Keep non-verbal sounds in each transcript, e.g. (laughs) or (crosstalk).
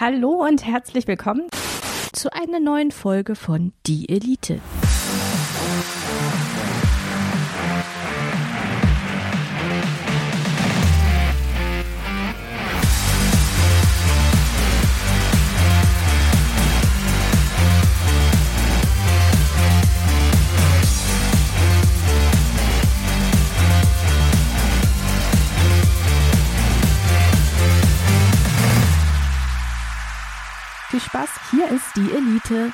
Hallo und herzlich willkommen zu einer neuen Folge von Die Elite. Spaß, hier ist die Elite.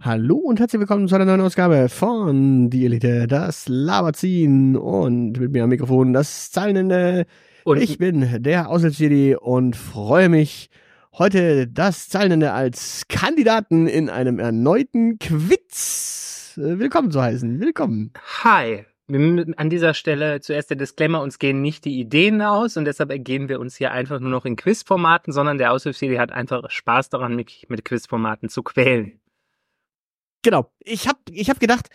Hallo und herzlich willkommen zu einer neuen Ausgabe von Die Elite, das Laberziehen und mit mir am Mikrofon das Zahlenende. Und ich bin der Aushilfsjedi und freue mich, heute das Zahlenende als Kandidaten in einem erneuten Quiz äh, willkommen zu heißen. Willkommen. hi. An dieser Stelle zuerst der Disclaimer, uns gehen nicht die Ideen aus und deshalb ergehen wir uns hier einfach nur noch in Quizformaten, sondern der Aushilfsjedi hat einfach Spaß daran, mich mit Quizformaten zu quälen. Genau. Ich habe ich hab gedacht,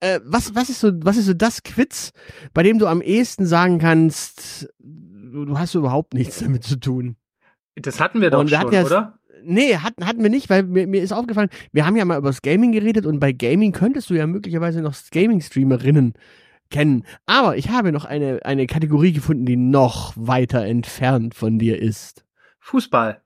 äh, was, was, ist so, was ist so das Quiz, bei dem du am ehesten sagen kannst, du, hast überhaupt nichts damit zu tun? Das hatten wir doch Und schon, hatten ja- oder? Nee, hatten, hatten wir nicht, weil mir, mir ist aufgefallen, wir haben ja mal über das Gaming geredet und bei Gaming könntest du ja möglicherweise noch Gaming-Streamerinnen kennen. Aber ich habe noch eine, eine Kategorie gefunden, die noch weiter entfernt von dir ist. Fußball.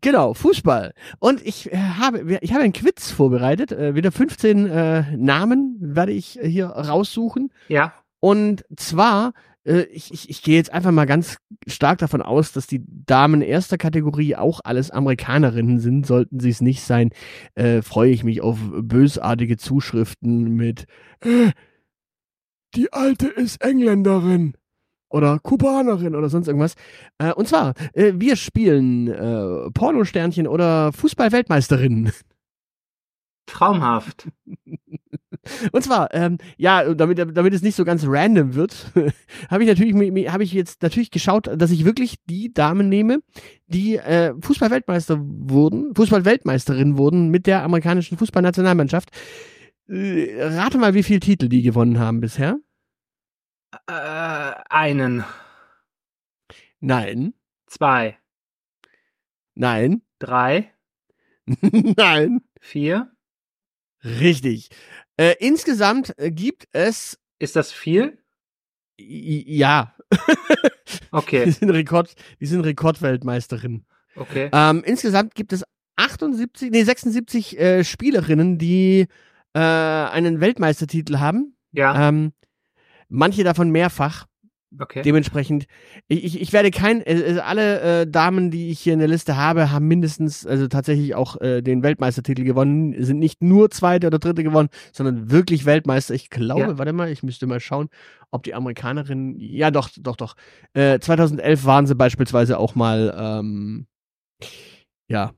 Genau, Fußball. Und ich äh, habe, ich habe einen Quiz vorbereitet. Äh, wieder 15 äh, Namen werde ich hier raussuchen. Ja. Und zwar, äh, ich, ich, ich gehe jetzt einfach mal ganz stark davon aus, dass die Damen erster Kategorie auch alles Amerikanerinnen sind. Sollten sie es nicht sein, äh, freue ich mich auf bösartige Zuschriften mit Die Alte ist Engländerin oder Kubanerin oder sonst irgendwas. Äh, und zwar, äh, wir spielen äh, Pornosternchen oder Fußball-Weltmeisterinnen. Traumhaft. (laughs) Und zwar, ähm, ja, damit, damit es nicht so ganz random wird, (laughs) habe ich natürlich, habe ich jetzt natürlich geschaut, dass ich wirklich die Damen nehme, die äh, Fußball-Weltmeister wurden, Fußball-Weltmeisterin wurden mit der amerikanischen Fußballnationalmannschaft. Äh, rate mal, wie viele Titel die gewonnen haben bisher? Äh, einen, Nein, zwei, nein, drei, (laughs) nein. vier. Richtig. Äh, insgesamt äh, gibt es Ist das viel? ja, die (laughs) Okay, sind Rekord, die sind Rekordweltmeisterin. okay. Ähm, insgesamt gibt es 78, nee, 76 äh, Spielerinnen, die äh, einen Weltmeistertitel haben. Ja, Ähm, manche davon mehrfach. okay. Dementsprechend, ich, ich, ich werde kein, äh, äh, alle äh, Damen, die ich hier in der Liste habe, haben mindestens, also tatsächlich auch äh, den Weltmeistertitel gewonnen, sind nicht nur zweite oder dritte gewonnen, sondern wirklich Weltmeister. Ich glaube, Ja. warte mal, ich müsste mal schauen, ob die Amerikanerinnen, ja doch, doch, doch. Äh, 2011 waren sie beispielsweise auch mal, ähm, ja,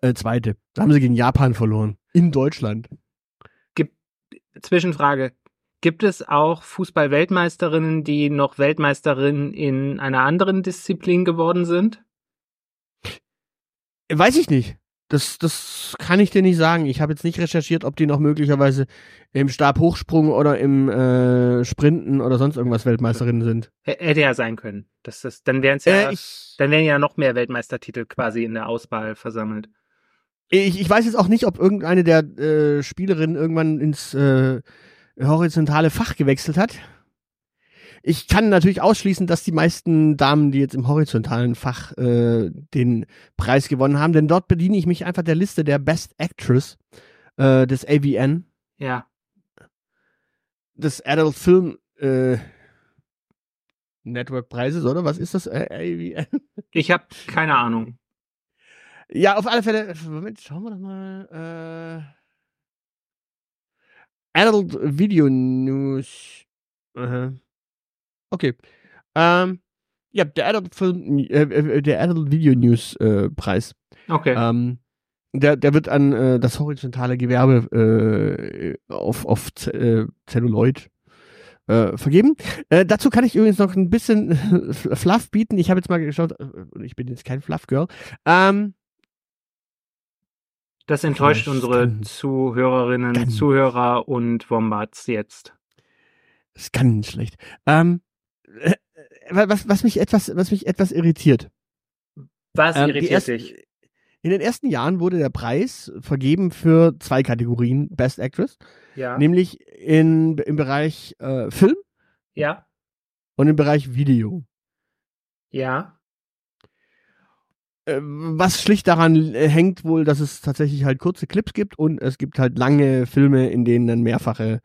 äh, zweite. Da haben sie gegen Japan verloren. In Deutschland. Zwischenfrage. Gibt es auch Fußball-Weltmeisterinnen, die noch Weltmeisterin in einer anderen Disziplin geworden sind? Weiß ich nicht. Das, das kann ich dir nicht sagen. Ich habe jetzt nicht recherchiert, ob die noch möglicherweise im Stabhochsprung oder im äh, Sprinten oder sonst irgendwas Weltmeisterinnen sind. Hätte ja sein können. Das ist, dann wären ja, Äh, dann wären ja noch mehr Weltmeistertitel quasi in der Auswahl versammelt. ich, ich weiß jetzt auch nicht, ob irgendeine der äh, Spielerinnen irgendwann ins äh, horizontale Fach gewechselt hat. Ich kann natürlich ausschließen, dass die meisten Damen, die jetzt im horizontalen Fach äh, den Preis gewonnen haben, denn dort bediene ich mich einfach der Liste der Best Actress äh, des AVN. Ja. des Adult Film äh, Network Preises, oder? Was ist das? Äh, AVN? (laughs) Ich habe keine Ahnung. ja, auf alle Fälle. Moment, schauen wir doch mal. Äh, Adult Video News. Aha. Okay. Ähm, ja, der Adult Film, äh, äh, der Adult Video News äh, Preis. Okay. Ähm, der, der wird an äh, das horizontale Gewerbe äh, auf, auf Z äh, Celluloid äh, vergeben. Äh, dazu kann ich übrigens noch ein bisschen (laughs) Fluff bieten. Ich habe jetzt mal geschaut, äh, ich bin jetzt kein Fluff-Girl. Ähm, Das enttäuscht unsere kann- Zuhörerinnen, kann- Zuhörer und Wombats jetzt. ist ganz schlecht. Ähm, äh, was, was mich etwas, was mich etwas irritiert. Was Ähm, irritiert ersten- dich? In den ersten Jahren wurde der Preis vergeben für zwei Kategorien Best Actress, Ja. nämlich in, im Bereich äh, Film Ja. und im Bereich Video. Ja. Äh, was schlicht daran äh, hängt wohl, dass es tatsächlich halt kurze Clips gibt und es gibt halt lange Filme, in denen dann mehrfache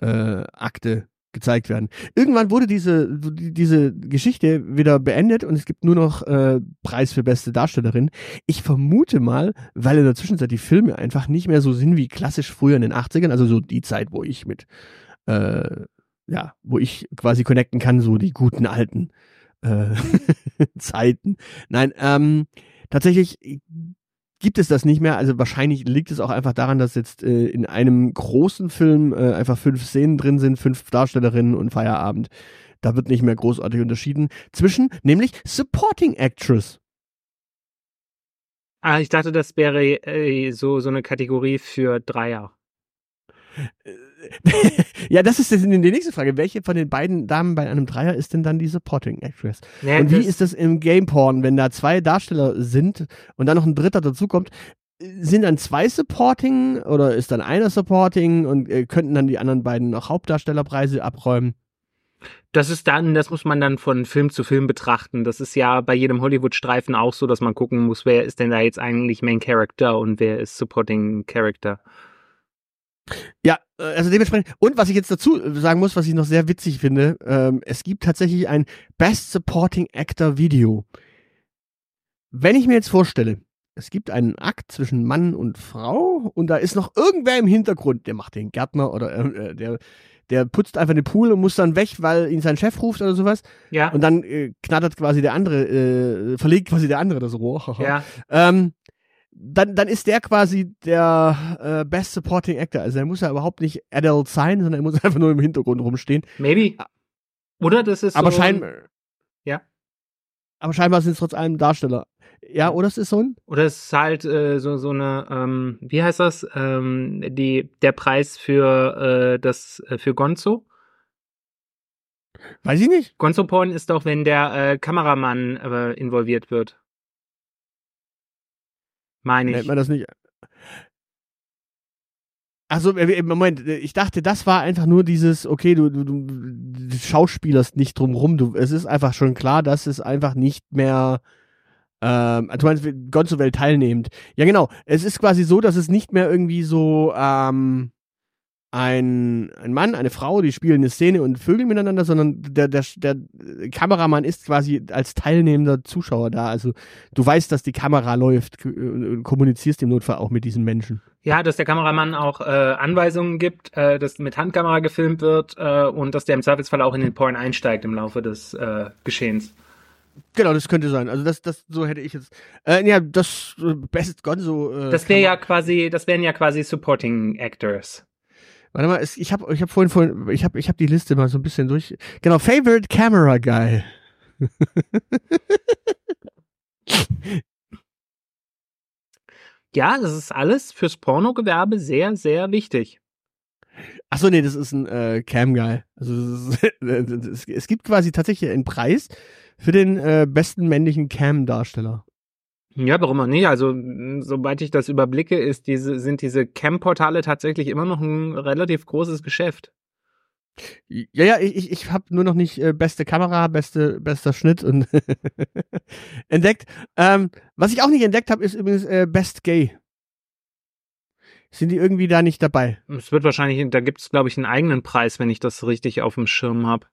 äh, Akte gezeigt werden. Irgendwann wurde diese die- diese Geschichte wieder beendet und es gibt nur noch äh, Preis für beste Darstellerin. Ich vermute mal, weil in der Zwischenzeit die Filme einfach nicht mehr so sind wie klassisch früher in den 80ern, also so die Zeit, wo ich mit äh, ja, wo ich quasi connecten kann, so die guten alten äh, (laughs) (laughs) Zeiten. Nein, ähm, tatsächlich gibt es das nicht mehr. Also wahrscheinlich liegt es auch einfach daran, dass jetzt äh, in einem großen Film äh, einfach fünf Szenen drin sind, fünf Darstellerinnen und Feierabend. Da wird nicht mehr großartig unterschieden zwischen, nämlich Supporting Actress. Ah, ich dachte, das wäre äh, so, so eine Kategorie für Dreier. (laughs) ja, das ist jetzt die nächste Frage. Welche von den beiden Damen bei einem Dreier ist denn dann die Supporting Actress? Nee, Und wie ist das im Game Porn, wenn da zwei Darsteller sind und dann noch ein dritter dazukommt? Sind dann zwei Supporting oder ist dann einer Supporting und äh, könnten dann die anderen beiden noch Hauptdarstellerpreise abräumen? Das ist dann, das muss man dann von Film zu Film betrachten. Das ist ja bei jedem Hollywood-Streifen auch so, dass man gucken muss, wer ist denn da jetzt eigentlich Main Character und wer ist Supporting Character. Ja, also dementsprechend. Und was ich jetzt dazu sagen muss, was ich noch sehr witzig finde, ähm, es gibt tatsächlich ein Best Supporting Actor Video. Wenn ich mir jetzt vorstelle, es gibt einen Akt zwischen Mann und Frau und da ist noch irgendwer im Hintergrund, der macht den Gärtner oder äh, der, der putzt einfach den Pool und muss dann weg, weil ihn sein Chef ruft oder sowas. Ja, Und dann äh, knattert quasi der andere, äh, verlegt quasi der andere das Rohr. (laughs) ja. Ähm, dann, dann ist der quasi der äh, Best Supporting Actor. Also er muss ja überhaupt nicht adult sein, sondern er muss (laughs) einfach nur im Hintergrund rumstehen. Maybe. Oder das ist Aber so scheinbar. Ja. Aber scheinbar sind es trotz allem Darsteller. Ja, oder es ist so ein? Oder es ist halt äh, so, so eine, ähm, wie heißt das? Ähm, die, der Preis für äh, das äh, für Gonzo. Weiß ich nicht. Gonzo Porn ist doch, wenn der äh, Kameramann äh, involviert wird. Meine Nennt ich. man das nicht. Also Moment, ich dachte, das war einfach nur dieses, okay, du, du, du, du schauspielerst nicht drumrum. Du, es ist einfach schon klar, dass es einfach nicht mehr. Ähm, du meinst, Gonzo Welt teilnehmend. Ja, genau. Es ist quasi so, dass es nicht mehr irgendwie so ähm, ein, ein Mann, eine Frau, die spielen eine Szene und vögeln miteinander, sondern der, der, der Kameramann ist quasi als teilnehmender Zuschauer da. Also du weißt, dass die Kamera läuft k- und kommunizierst im Notfall auch mit diesen Menschen. Ja, dass der Kameramann auch äh, Anweisungen gibt, äh, dass mit Handkamera gefilmt wird äh, und dass der im Zweifelsfall auch in den Porn einsteigt im Laufe des äh, Geschehens. Genau, das könnte sein. Also das, das, so hätte ich jetzt. Äh, ja, das äh, Best Gonzo. Äh, Das wäre ja quasi, das wären ja quasi Supporting Actors. Warte mal, ich habe, ich habe vorhin, vorhin, ich habe, ich habe die Liste mal so ein bisschen durch. Genau, Favorite Camera Guy. Ja, das ist alles fürs Pornogewerbe sehr, sehr wichtig. Ach so, nee, das ist ein äh, Cam Guy. Also ist, (laughs) es gibt quasi tatsächlich einen Preis für den äh, besten männlichen Cam-Darsteller. Ja, warum auch nicht? Also, soweit ich das überblicke, ist diese, sind diese Cam-Portale tatsächlich immer noch ein relativ großes Geschäft. Ja, ja, ich, ich- ich habe nur noch nicht äh, beste Kamera, beste, bester Schnitt und (laughs) entdeckt. Ähm, was ich auch nicht entdeckt habe, ist übrigens äh, Best Gay. Sind die irgendwie da nicht dabei? Es wird wahrscheinlich, da gibt es, glaube ich, einen eigenen Preis, wenn ich das richtig auf dem Schirm habe.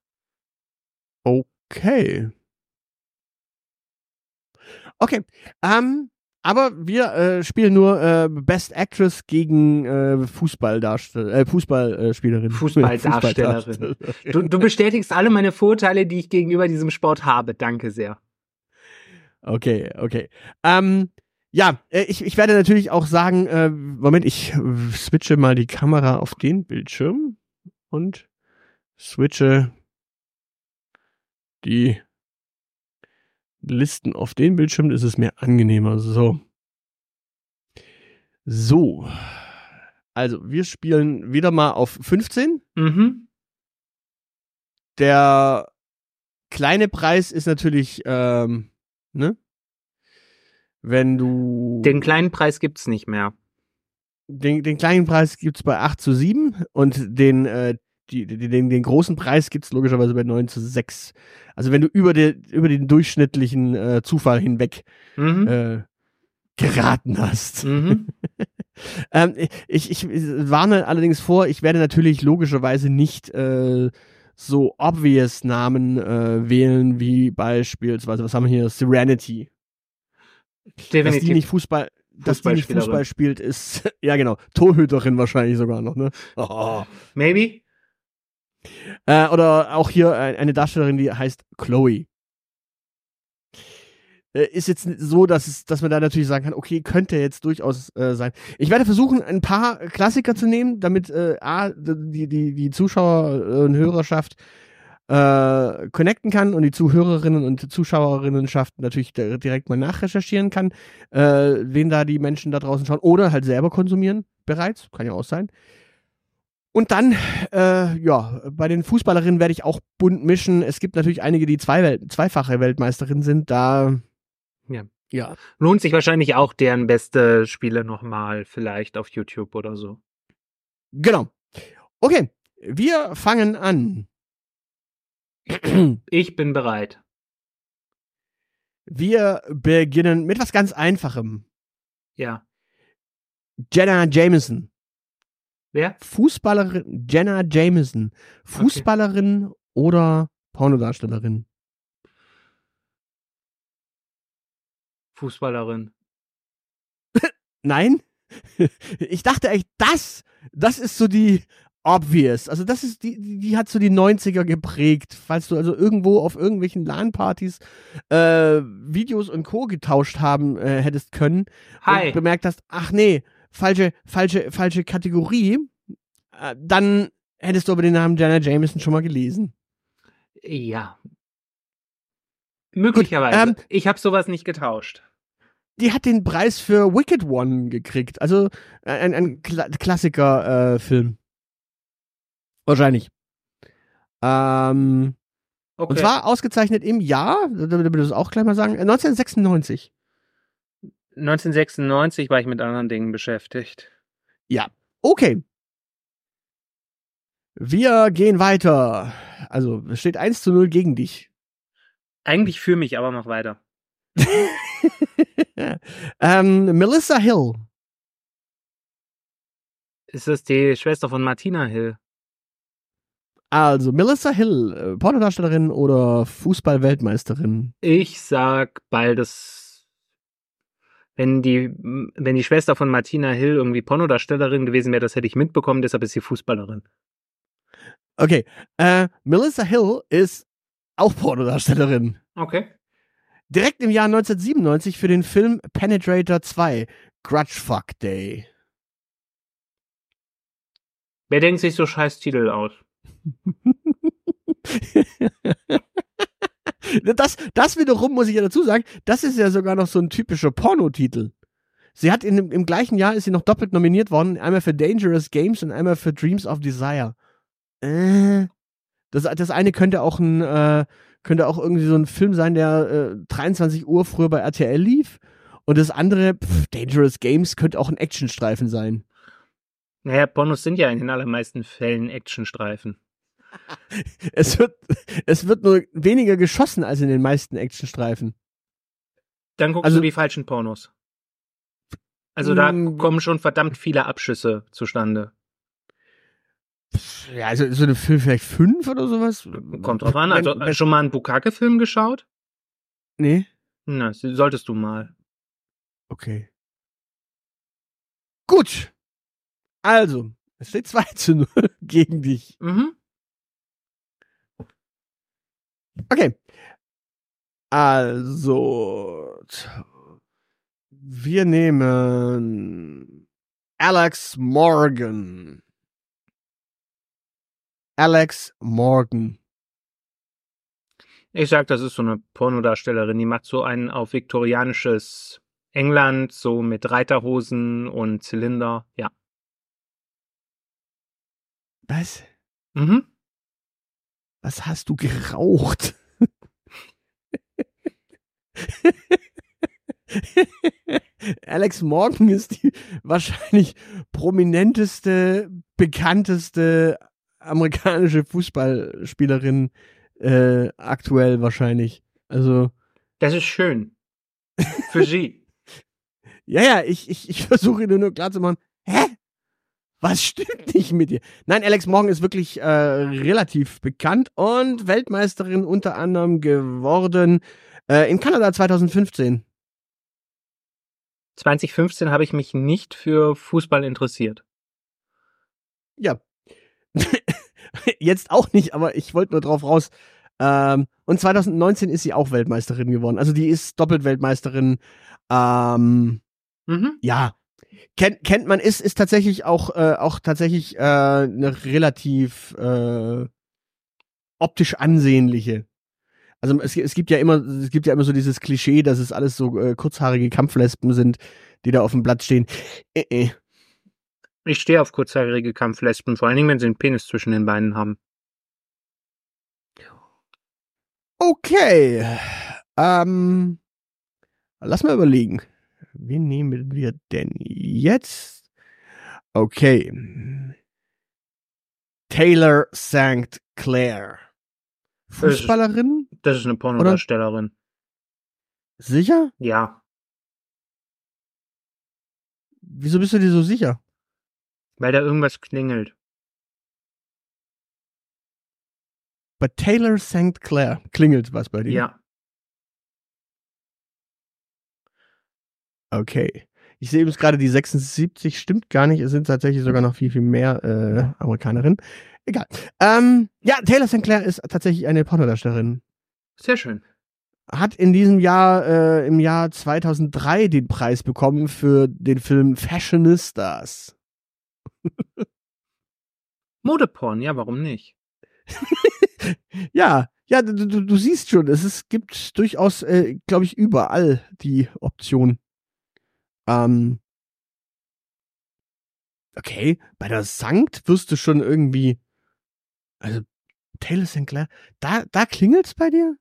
Okay. Okay. Ähm, aber wir äh, spielen nur äh, Best Actress gegen äh, Fußballdarsteller, äh, Fußballspielerin. (laughs) Fußballdarstellerin. Du, du bestätigst alle meine Vorteile, die ich gegenüber diesem Sport habe. Danke sehr. Okay, okay. Ähm, ja, äh, ich, ich werde natürlich auch sagen, äh, Moment, ich switche mal die Kamera auf den Bildschirm und switche die Listen auf den Bildschirm, ist mir angenehmer. So. So. Also, wir spielen wieder mal auf 15. Mhm. Der kleine Preis ist natürlich, ähm, ne? Wenn du. Den kleinen Preis gibt's nicht mehr. Den, den kleinen Preis gibt's bei 8 zu 7 und den, äh, die, die, den, den großen Preis gibt's logischerweise bei 9 zu 6. Also wenn du über, der, über den durchschnittlichen äh, Zufall hinweg Mhm. äh, geraten hast. Mhm. (laughs) ähm, ich, ich warne allerdings vor, ich werde natürlich logischerweise nicht äh, so obvious Namen äh, wählen, wie beispielsweise, was haben wir hier, Serenity. Dass die Definitiv. nicht Fußball, dass die nicht. Fußball spielt, ist, (laughs) ja genau, Torhüterin wahrscheinlich sogar noch, ne? Oh. Maybe? Äh, oder auch hier äh, eine Darstellerin, die heißt Chloe. Äh, ist jetzt so, dass, es, dass man da natürlich sagen kann, okay, könnte jetzt durchaus äh, sein. Ich werde versuchen, ein paar Klassiker zu nehmen, damit äh, A, die, die, die Zuschauer und Hörerschaft äh, connecten kann und die Zuhörerinnen und Zuschauerinnenschaft natürlich di- direkt mal nachrecherchieren kann, äh, wen da die Menschen da draußen schauen oder halt selber konsumieren bereits, kann ja auch sein. Und dann, äh, ja, bei den Fußballerinnen werde ich auch bunt mischen. Es gibt natürlich einige, die zwei Welt zweifache Weltmeisterin sind. Da, Ja. ja, Lohnt sich wahrscheinlich auch deren beste Spiele nochmal vielleicht auf YouTube oder so. genau. Okay, wir fangen an. Ich bin bereit. Wir beginnen mit was ganz Einfachem. Ja. Jenna Jameson. Wer? Fußballerin, Jenna Jameson. Fußballerin oder Pornodarstellerin? Fußballerin. (laughs) Nein? Ich dachte echt, das, das ist so die obvious. Also das ist die, die die hat so die 90er geprägt. Falls du also irgendwo auf irgendwelchen LAN-Partys äh, Videos und Co. getauscht haben äh, hättest können Hi. und bemerkt hast, ach nee, falsche, falsche, falsche Kategorie, äh, dann hättest du aber den Namen Jenna Jameson schon mal gelesen. Ja. Möglicherweise. ähm, ich habe sowas nicht getauscht. Die hat den Preis für Wicked One gekriegt. Also äh, ein, ein Kla Klassiker-Film. Wahrscheinlich. Ähm, Okay. Und zwar ausgezeichnet im Jahr, damit wir das auch gleich mal sagen, äh, 1996. 1996 war ich mit anderen Dingen beschäftigt. Okay. Wir gehen weiter. Also, es steht 1 zu 0 gegen dich. Eigentlich für mich, aber mach weiter. (laughs) ähm, Melissa Hill. Ist das die Schwester von Martina Hill? Also, Melissa Hill, äh, Pornodarstellerin oder Fußball-Weltmeisterin? Ich sag beides. Wenn die, wenn die Schwester von Martina Hill irgendwie Pornodarstellerin gewesen wäre, das hätte ich mitbekommen, deshalb ist sie Fußballerin. Okay. Äh, Melissa Hill ist auch Pornodarstellerin. Okay. Direkt im Jahr 1997 für den Film Penetrator 2, Grudge Fuck Day. Wer denkt sich so scheiß Titel aus? (laughs) das, das wiederum muss ich ja dazu sagen, das ist ja sogar noch so ein typischer Pornotitel. Sie hat in, im gleichen Jahr ist sie noch doppelt nominiert worden, einmal für Dangerous Games und einmal für Dreams of Desire. Äh, das, das eine könnte auch ein, äh, könnte auch irgendwie so ein Film sein, der äh, 23 Uhr früher bei RTL lief. Und das andere, pff, Dangerous Games, könnte auch ein Actionstreifen sein. Naja, Pornos sind ja in den allermeisten Fällen Actionstreifen. (laughs) Es wird, es wird nur weniger geschossen als in den meisten Actionstreifen. Dann guckst Also- du die falschen Pornos. Also da Mm. kommen schon verdammt viele Abschüsse zustande. Ja, also so eine Film vielleicht fünf oder sowas? Kommt drauf an. Also schon mal einen Bukake-Film geschaut? nee. Na, solltest du mal. Okay. Gut. Also, es steht 2 zu 0 (laughs) gegen dich. Mhm. Okay. Also, wir nehmen Alex Morgan. Alex Morgan. Ich sag, das ist so eine Pornodarstellerin, die macht so ein auf viktorianisches England, so mit Reiterhosen und Zylinder. Ja. Was? Mhm. Was hast du geraucht? (laughs) Alex Morgan ist die wahrscheinlich prominenteste, bekannteste amerikanische Fußballspielerin äh, aktuell wahrscheinlich. Also. Das ist schön. Für sie. (laughs) ja, ja, ich, ich, ich versuche nur, nur klar zu machen, hä? Was stimmt nicht mit dir? Nein, Alex Morgan ist wirklich äh, relativ bekannt und Weltmeisterin unter anderem geworden äh, in Kanada 2015. 2015 habe ich mich nicht für Fußball interessiert. Ja. (laughs) Jetzt auch nicht, aber ich wollte nur drauf raus. Ähm, und 2019 ist sie auch Weltmeisterin geworden. Also die ist doppelt Weltmeisterin. Ähm, mhm. Ja, kennt kennt man ist ist tatsächlich auch äh, auch tatsächlich äh, eine relativ äh, optisch ansehnliche. Also es, es gibt ja immer es gibt ja immer so dieses Klischee, dass es alles so äh, kurzhaarige Kampflesben sind, die da auf dem Blatt stehen. Äh, äh. Ich stehe auf kurzhaarige Kampflesben, vor allen Dingen, wenn sie einen Penis zwischen den Beinen haben. Okay. Ähm, lass mal überlegen. Wen nehmen wir denn jetzt? Okay. Taylor St. Clair. Fußballerin? Das ist, das ist eine Pornodarstellerin. Sicher? Ja. Wieso bist du dir so sicher? Weil da irgendwas klingelt. Bei Taylor St. Clair klingelt was bei dir? Ja. Okay. Ich sehe übrigens gerade die 76 stimmt gar nicht. Es sind tatsächlich sogar noch viel, viel mehr äh, Amerikanerinnen. Egal. Ähm, ja, Taylor St. Clair ist tatsächlich eine Pornodarstellerin. Sehr schön. Hat in diesem Jahr, äh, im Jahr 2003 den Preis bekommen für den Film Fashionistas. (laughs) Modeporn, ja, warum nicht? (laughs) ja, ja, du, du, du, siehst schon, es ist, gibt durchaus, äh, glaube ich, überall die Option. Ähm, okay, bei der Sankt wirst du schon irgendwie, also Taylor St. Clair, da, da klingelt's bei dir?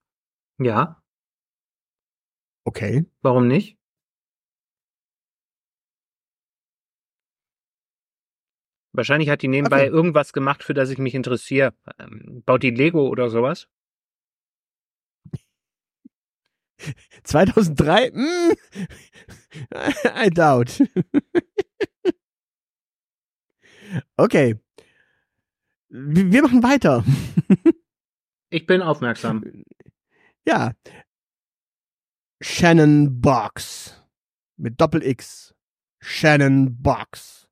Ja. Okay. Warum nicht? Wahrscheinlich hat die nebenbei okay. irgendwas gemacht, für das ich mich interessiere. Ähm, baut die Lego oder sowas? (laughs) 2003? Mm, (laughs) I doubt. (laughs) okay. Wir machen weiter. ich bin aufmerksam. Ja. Shannon Box. Mit Doppel X. Shannon Box.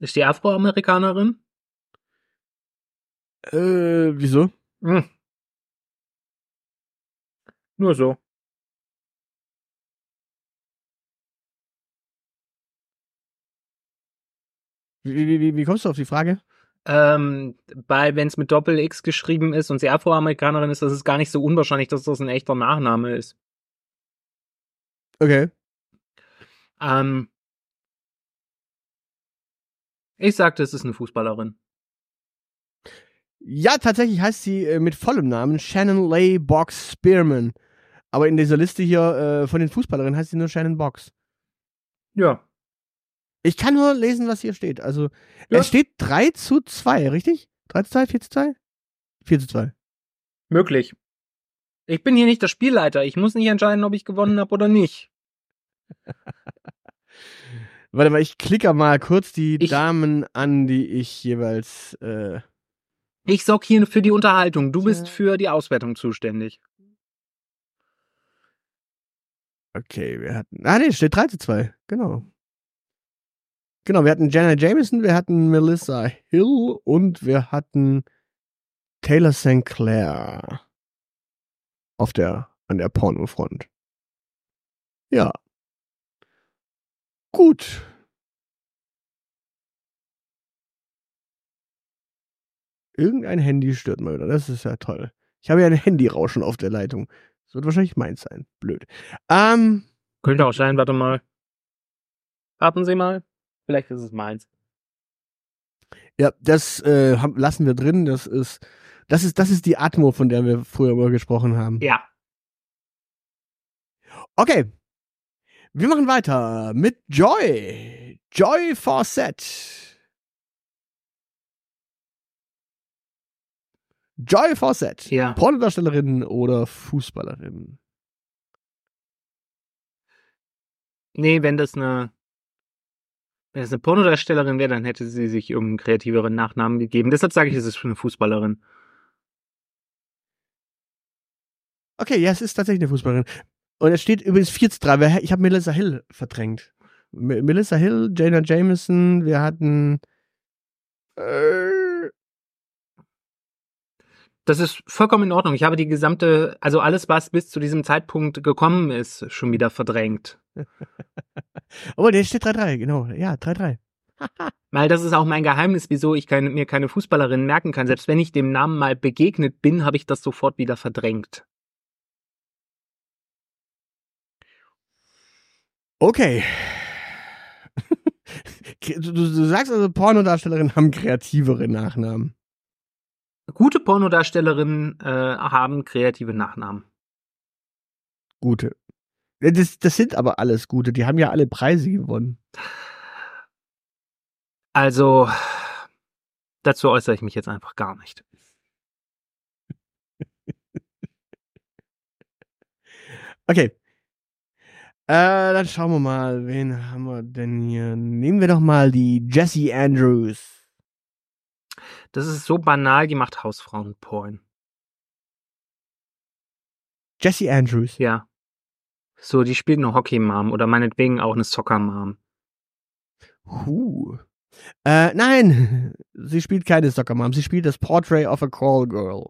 Ist die Afroamerikanerin? Äh, wieso? Hm. Nur so. Wie, wie, wie, wie kommst du auf die Frage? Ähm, bei, wenn es mit Doppel X geschrieben ist und sie Afroamerikanerin ist, das ist gar nicht so unwahrscheinlich, dass das ein echter Nachname ist. Okay. Ähm, ich sagte, es ist eine Fußballerin. Ja, tatsächlich heißt sie äh, mit vollem Namen Shannon Leigh Box Spearman. Aber in dieser Liste hier äh, von den Fußballerinnen heißt sie nur Shannon Box. Ja. Ich kann nur lesen, was hier steht. Also, ja. es steht 3 zu 2, richtig? 3 zu 2, 4 zu 2? 4 zu 2. Möglich. Ich bin hier nicht der Spielleiter. Ich muss nicht entscheiden, ob ich gewonnen habe oder nicht. (laughs) Warte mal, ich klicke mal kurz die ich, Damen an, die ich jeweils. Äh ich sorge hier für die Unterhaltung. Du bist für die Auswertung zuständig. Okay, wir hatten. Ah, nee, steht 3 zu 2. Genau. Genau, wir hatten Jenna Jameson, wir hatten Melissa Hill und wir hatten Taylor St. Clair auf der, an der Pornofront. Ja. Gut. Irgendein Handy stört mal wieder. Das ist ja toll. Ich habe ja ein Handyrauschen auf der Leitung. Das wird wahrscheinlich meins sein. Blöd. Ähm. Könnte auch sein, warte mal. Warten Sie mal. Vielleicht ist es meins. Ja, das äh, lassen wir drin. Das ist Das ist, das ist die Atmo, von der wir früher mal gesprochen haben. Ja. Okay. Wir machen weiter mit Joy. Joy Fawcett. Joy Fawcett. Ja. Pornodarstellerin oder Fußballerin? Nee, wenn das eine, wenn das eine Pornodarstellerin wäre, dann hätte sie sich irgendeinen kreativeren Nachnamen gegeben. Deshalb sage ich, es ist schon eine Fußballerin. Okay, ja, es ist tatsächlich eine Fußballerin. Und es steht übrigens 4 zu 3. weil Ich habe Melissa Hill verdrängt. M Melissa Hill, Jana Jameson, wir hatten. Äh, Das ist vollkommen in Ordnung. Ich habe die gesamte, also alles, was bis zu diesem Zeitpunkt gekommen ist, schon wieder verdrängt. (laughs) oh, der steht 3-3, genau. Ja, 3-3. (laughs) Weil das ist auch mein Geheimnis, wieso ich keine, mir keine Fußballerin merken kann. Selbst wenn ich dem Namen mal begegnet bin, habe ich das sofort wieder verdrängt. Okay. (laughs) du, du sagst also, Pornodarstellerinnen haben kreativere Nachnamen. Gute Pornodarstellerinnen äh, haben kreative Nachnamen. Gute. Das, das sind aber alles gute. Die haben ja alle Preise gewonnen. Also, dazu äußere ich mich jetzt einfach gar nicht. (laughs) Okay. Äh, dann schauen wir mal, wen haben wir denn hier? Nehmen wir doch mal die Jessie Andrews. Das ist so banal, die macht Hausfrauenporn. Jessie Andrews. Ja. So, die spielt eine Hockey-Mom oder meinetwegen auch eine Soccer-Mom. Huh. Äh, nein, (laughs) sie spielt keine Soccer Mom. Sie spielt das Portrait of a Call Girl.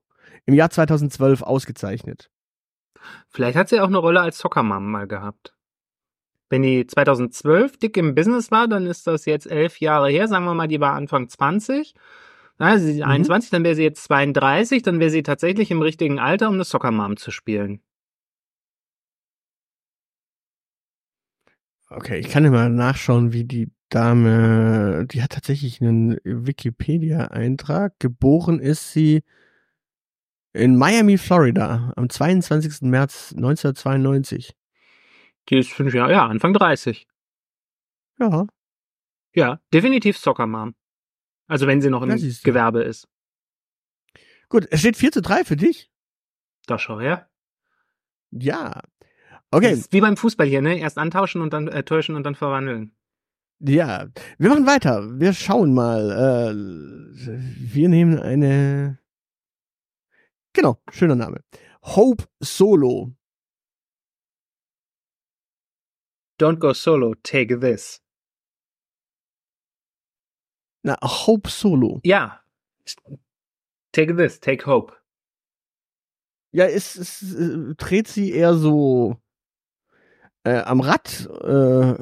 Im Jahr 2012 ausgezeichnet. Vielleicht hat sie auch eine Rolle als Soccer-Mom mal gehabt. Wenn die 2012 dick im Business war, dann ist das jetzt elf Jahre her. Sagen wir mal, die war Anfang 20. Also sie ist Mhm. 21, dann wäre sie jetzt 32, dann wäre sie tatsächlich im richtigen Alter, um eine Soccer-Mom zu spielen. Okay, ich kann ja mal nachschauen, wie die Dame, die hat tatsächlich einen Wikipedia-Eintrag. Geboren ist sie in Miami, Florida, am 22. März 1992. Die ist fünf Jahre, ja, Anfang 30. Ja, Ja, definitiv Soccer-Mom. Also wenn sie noch im. Gewerbe ist. gut, es steht 4 zu 3 für dich. Da schau her. Ja. Das Okay, ist wie beim Fußball hier, ne? Erst antauschen und dann äh, täuschen und dann verwandeln. ja. Wir machen weiter. Wir schauen mal. Äh, wir nehmen eine. Genau, schöner Name. Hope Solo. Don't go solo, take this. Na, Hope Solo. Ja. Take this, take hope. Ja, ist, ist, äh, dreht sie eher so äh, am Rad äh,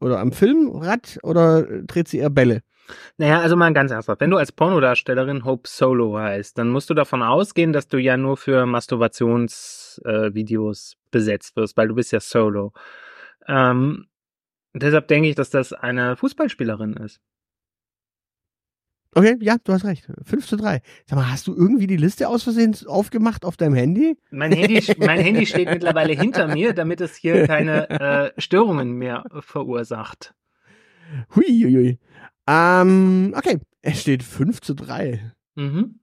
oder am Filmrad oder dreht sie eher Bälle? Naja, also mal ganz ernsthaft. Wenn du als Pornodarstellerin Hope Solo heißt, dann musst du davon ausgehen, dass du ja nur für Masturbationsvideos äh, besetzt wirst, weil du bist ja Solo. Ähm, deshalb denke ich, dass das eine Fußballspielerin ist. Okay, ja, du hast recht. 5 zu 3. Sag mal, hast du irgendwie die Liste aus Versehen aufgemacht auf deinem Handy? Mein Handy, mein Handy steht mittlerweile hinter mir, damit es hier keine äh, Störungen mehr verursacht. Hui, hui, hui. Ähm, okay, es steht 5 zu 3. Mhm.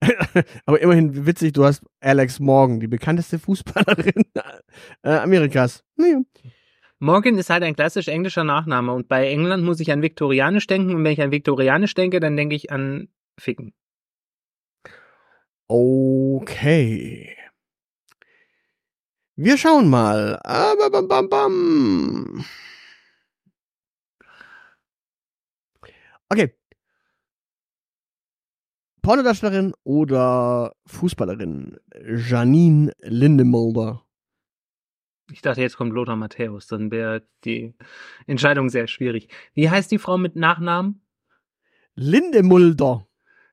(laughs) Aber immerhin witzig, du hast Alex Morgan, die bekannteste Fußballerin äh, Amerikas. Naja. Morgan ist halt ein klassisch englischer Nachname und bei England muss ich an Viktorianisch denken und wenn ich an Viktorianisch denke, dann denke ich an Ficken. Okay. Wir schauen mal. Aber bam, bam, bam. Okay. Pornodarstellerin oder Fußballerin? Janine Lindemulder. Ich dachte, jetzt kommt Lothar Matthäus, dann wäre die Entscheidung sehr schwierig. Wie heißt die Frau mit Nachnamen? Lindemulder.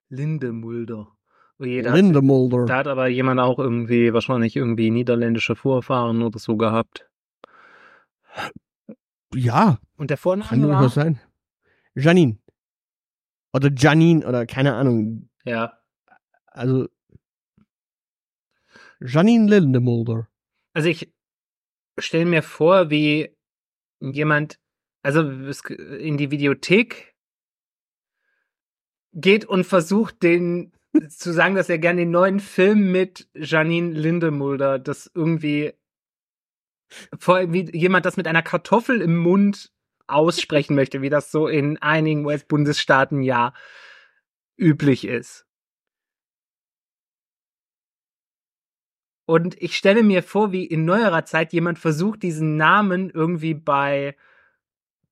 Linde Mulder. Oh je, da, hat, Lindemulder. da hat aber jemand auch irgendwie, wahrscheinlich irgendwie niederländische Vorfahren oder so gehabt. Ja, Und der kann Vorname durchaus war? sein. Janine. Oder Janine oder keine Ahnung. Ja. also Janine Lindemulder. Also ich stelle mir vor, wie jemand, also in die Videothek geht und versucht, den (laughs) zu sagen, dass er gerne den neuen Film mit Janine Lindemulder, das irgendwie vor allem wie jemand das mit einer Kartoffel im Mund aussprechen möchte, wie das so in einigen US-Bundesstaaten ja üblich ist. Und ich stelle mir vor, wie in neuerer Zeit jemand versucht, diesen Namen irgendwie bei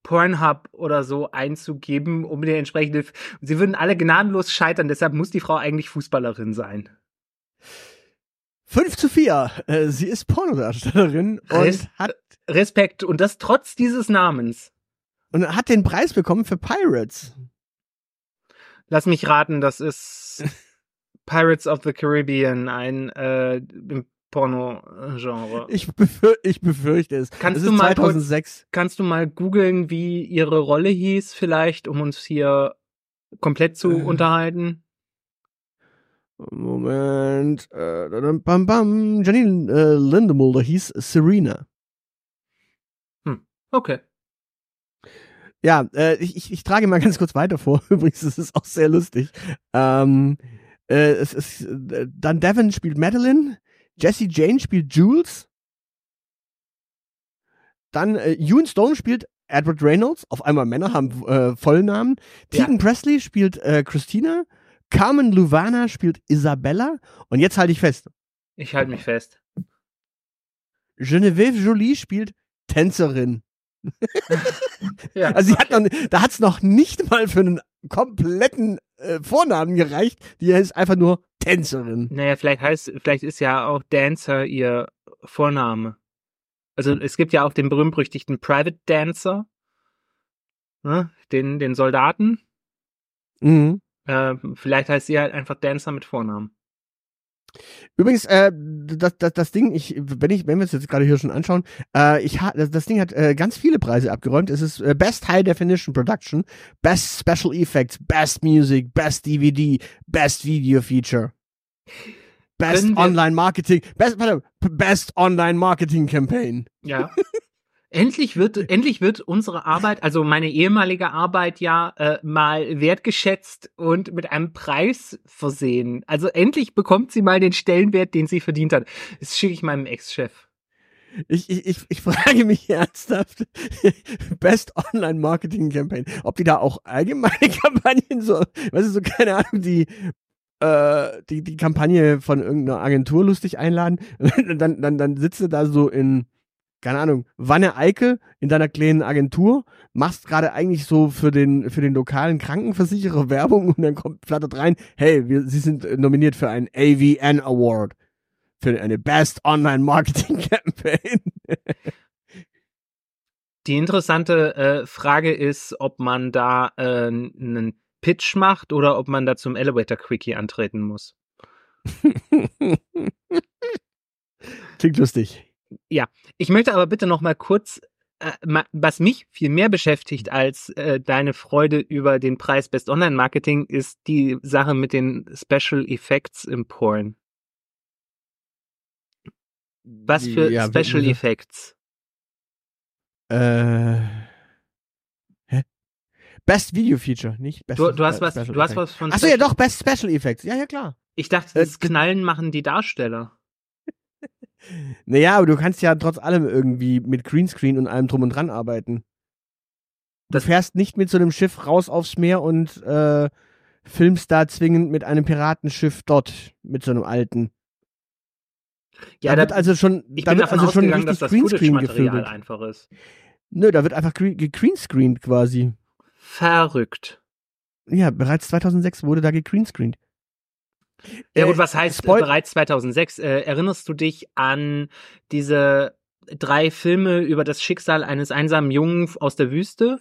Pornhub oder so einzugeben, um den entsprechende. Sie würden alle gnadenlos scheitern, deshalb muss die Frau eigentlich Fußballerin sein. 5 zu 4. Äh, sie ist Pornodarstellerin und Res hat. Respekt. Und das trotz dieses Namens. Und hat den Preis bekommen für Pirates. Lass mich raten, das ist (laughs) Pirates of the Caribbean, ein äh, Porno-Genre. Ich, befür ich befürchte es. Kannst es du mal 2006. Kurz, kannst du mal googeln, wie ihre Rolle hieß, vielleicht, um uns hier komplett zu äh. unterhalten? Moment. Äh, bam, bam. Janine äh, Lindemulder hieß Serena. Hm, okay. Ja, äh, ich, ich, ich trage mal (laughs) ganz kurz weiter vor. Übrigens, das ist auch sehr lustig. Ähm, äh, es ist, äh, dann Devin spielt Madeline, Jesse Jane spielt Jules, dann äh, Ewan Stone spielt Edward Reynolds, auf einmal Männer haben äh, Vollnamen. Ja. Tegan Presley spielt äh, Christina, Carmen Luvana spielt Isabella und jetzt halte ich fest. Ich halte mich fest. Genevieve Jolie spielt Tänzerin. (laughs) ja, (laughs) also sie okay. hat noch, da hat es noch nicht mal für einen kompletten äh, Vornamen gereicht. Die ist einfach nur Tänzerin. Naja, vielleicht heißt, vielleicht ist ja auch Dancer ihr Vorname. Also es gibt ja auch den berühmt-berüchtigten Private Dancer, ne? den, den Soldaten. Mhm. Äh, vielleicht heißt sie halt einfach Dancer mit Vornamen. Übrigens, äh, das, das, das Ding, ich, wenn ich, wenn wir es jetzt gerade hier schon anschauen, äh, ich ha, das, das Ding hat äh, ganz viele Preise abgeräumt. Es ist äh, Best High Definition Production, Best Special Effects, Best Music, Best DVD, Best Video Feature, Best Online Marketing, Best, warte, Best Online Marketing Campaign. Ja. (laughs) Endlich wird, (laughs) endlich wird unsere Arbeit, also meine ehemalige Arbeit ja äh, mal wertgeschätzt und mit einem Preis versehen. Also endlich bekommt sie mal den Stellenwert, den sie verdient hat. Das schicke ich meinem Ex-Chef. Ich, ich, ich, ich frage mich (laughs) ernsthaft, (laughs) Best Online Marketing Campaign, ob die da auch allgemeine Kampagnen so, weißt du, so keine Ahnung, die äh, die, die Kampagne von irgendeiner Agentur lustig einladen, dann, dann, dann sitzt du da so in keine Ahnung, Wanne Eickel in deiner kleinen Agentur, machst gerade eigentlich so für den, für den lokalen Krankenversicherer (laughs) Werbung und dann kommt, flattert rein, hey, wir, Sie sind nominiert für einen AVN Award. Für eine Best Online Marketing (laughs) Campaign. Die interessante äh, Frage ist, ob man da äh, einen Pitch macht oder ob man da zum Elevator Quickie antreten muss. (laughs) Klingt lustig. Ja, ich möchte aber bitte noch mal kurz, äh, was mich viel mehr beschäftigt als äh, deine Freude über den Preis Best Online Marketing, ist die Sache mit den Special Effects im Porn. Was für ja, Special Effects? Äh. Hä? Best Video Feature, nicht Best Du, du hast was, du hast was von. Achso, ja doch, Best Special Effects. Ja, ja, klar. Ich dachte, das äh, Knallen machen die Darsteller. Naja, aber du kannst ja trotz allem irgendwie mit Greenscreen und allem drum und dran arbeiten. Du fährst nicht mit so einem Schiff raus aufs Meer und äh, filmst da zwingend mit einem Piratenschiff dort, mit so einem alten. Ja, da, wird also schon, ich da bin wird davon also schon richtig dass das Greenscreen gefilmt. einfach ist. Nö, da wird einfach gegreenscreened quasi. Verrückt. Ja, bereits 2006 wurde da gegreenscreened. Ja gut, äh, was heißt Spoil bereits 2006? Äh, erinnerst du dich an diese drei Filme über das Schicksal eines einsamen Jungen aus der Wüste?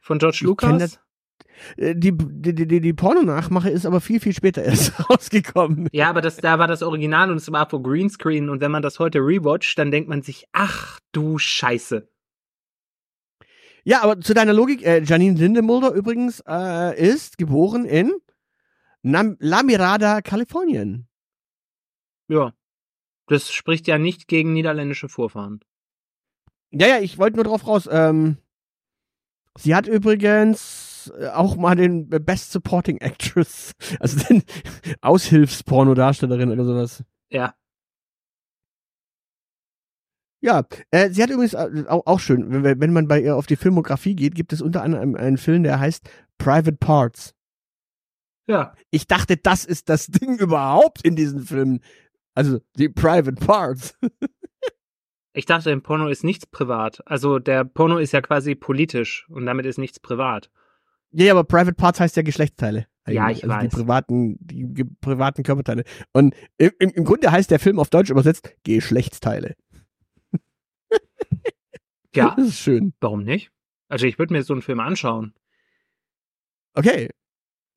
Von George Lucas? Äh, die, die, die, die Porno-Nachmache ist aber viel, viel später erst (laughs) rausgekommen. Ja, aber das, da war das Original und es war vor Greenscreen und wenn man das heute rewatcht, dann denkt man sich, ach du Scheiße. Ja, aber zu deiner Logik, äh, Janine Lindemulder übrigens äh, ist geboren in Nam La Mirada, Kalifornien. Ja. Das spricht ja nicht gegen niederländische Vorfahren. Ja, ja, ich wollte nur drauf raus. Ähm, sie hat übrigens äh, auch mal den Best Supporting Actress, (laughs) also den (laughs) Aushilfspornodarstellerin oder sowas. Ja. Ja, äh, sie hat übrigens äh, auch, auch schön, wenn, wenn man bei ihr auf die Filmografie geht, gibt es unter anderem einen Film, der heißt Private Parts. Ja. Ich dachte, das ist das (laughs) Ding überhaupt in diesen Filmen. Also die Private Parts. (laughs) Ich dachte, im Porno ist nichts privat. Also der Porno ist ja quasi politisch und damit ist nichts privat. Ja, ja, aber Private Parts heißt ja Geschlechtsteile. Ja, ich also weiß. Die privaten, die privaten Körperteile. Und im, im Grunde heißt der Film auf Deutsch übersetzt Geschlechtsteile. Ja, (laughs) Das ist schön. warum nicht? Also ich würde mir so einen Film anschauen. Okay.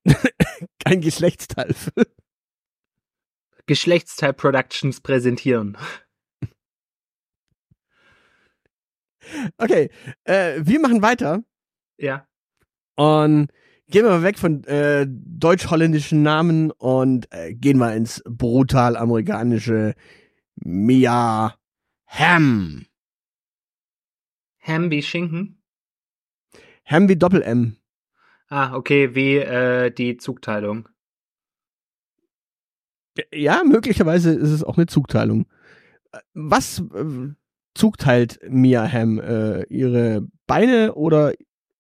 (laughs) Kein Geschlechtsteil. Geschlechtsteil Productions präsentieren. Okay. Äh, wir machen weiter. Ja. Und gehen wir weg von äh, deutsch-holländischen Namen und äh, gehen wir ins brutal amerikanische Mia Ham. Ham wie Schinken. Ham wie Doppel-M. Ah, okay, wie äh, die Zugteilung. Ja, möglicherweise ist es auch eine Zugteilung. Was äh, zugteilt Mia Ham? Äh, ihre Beine oder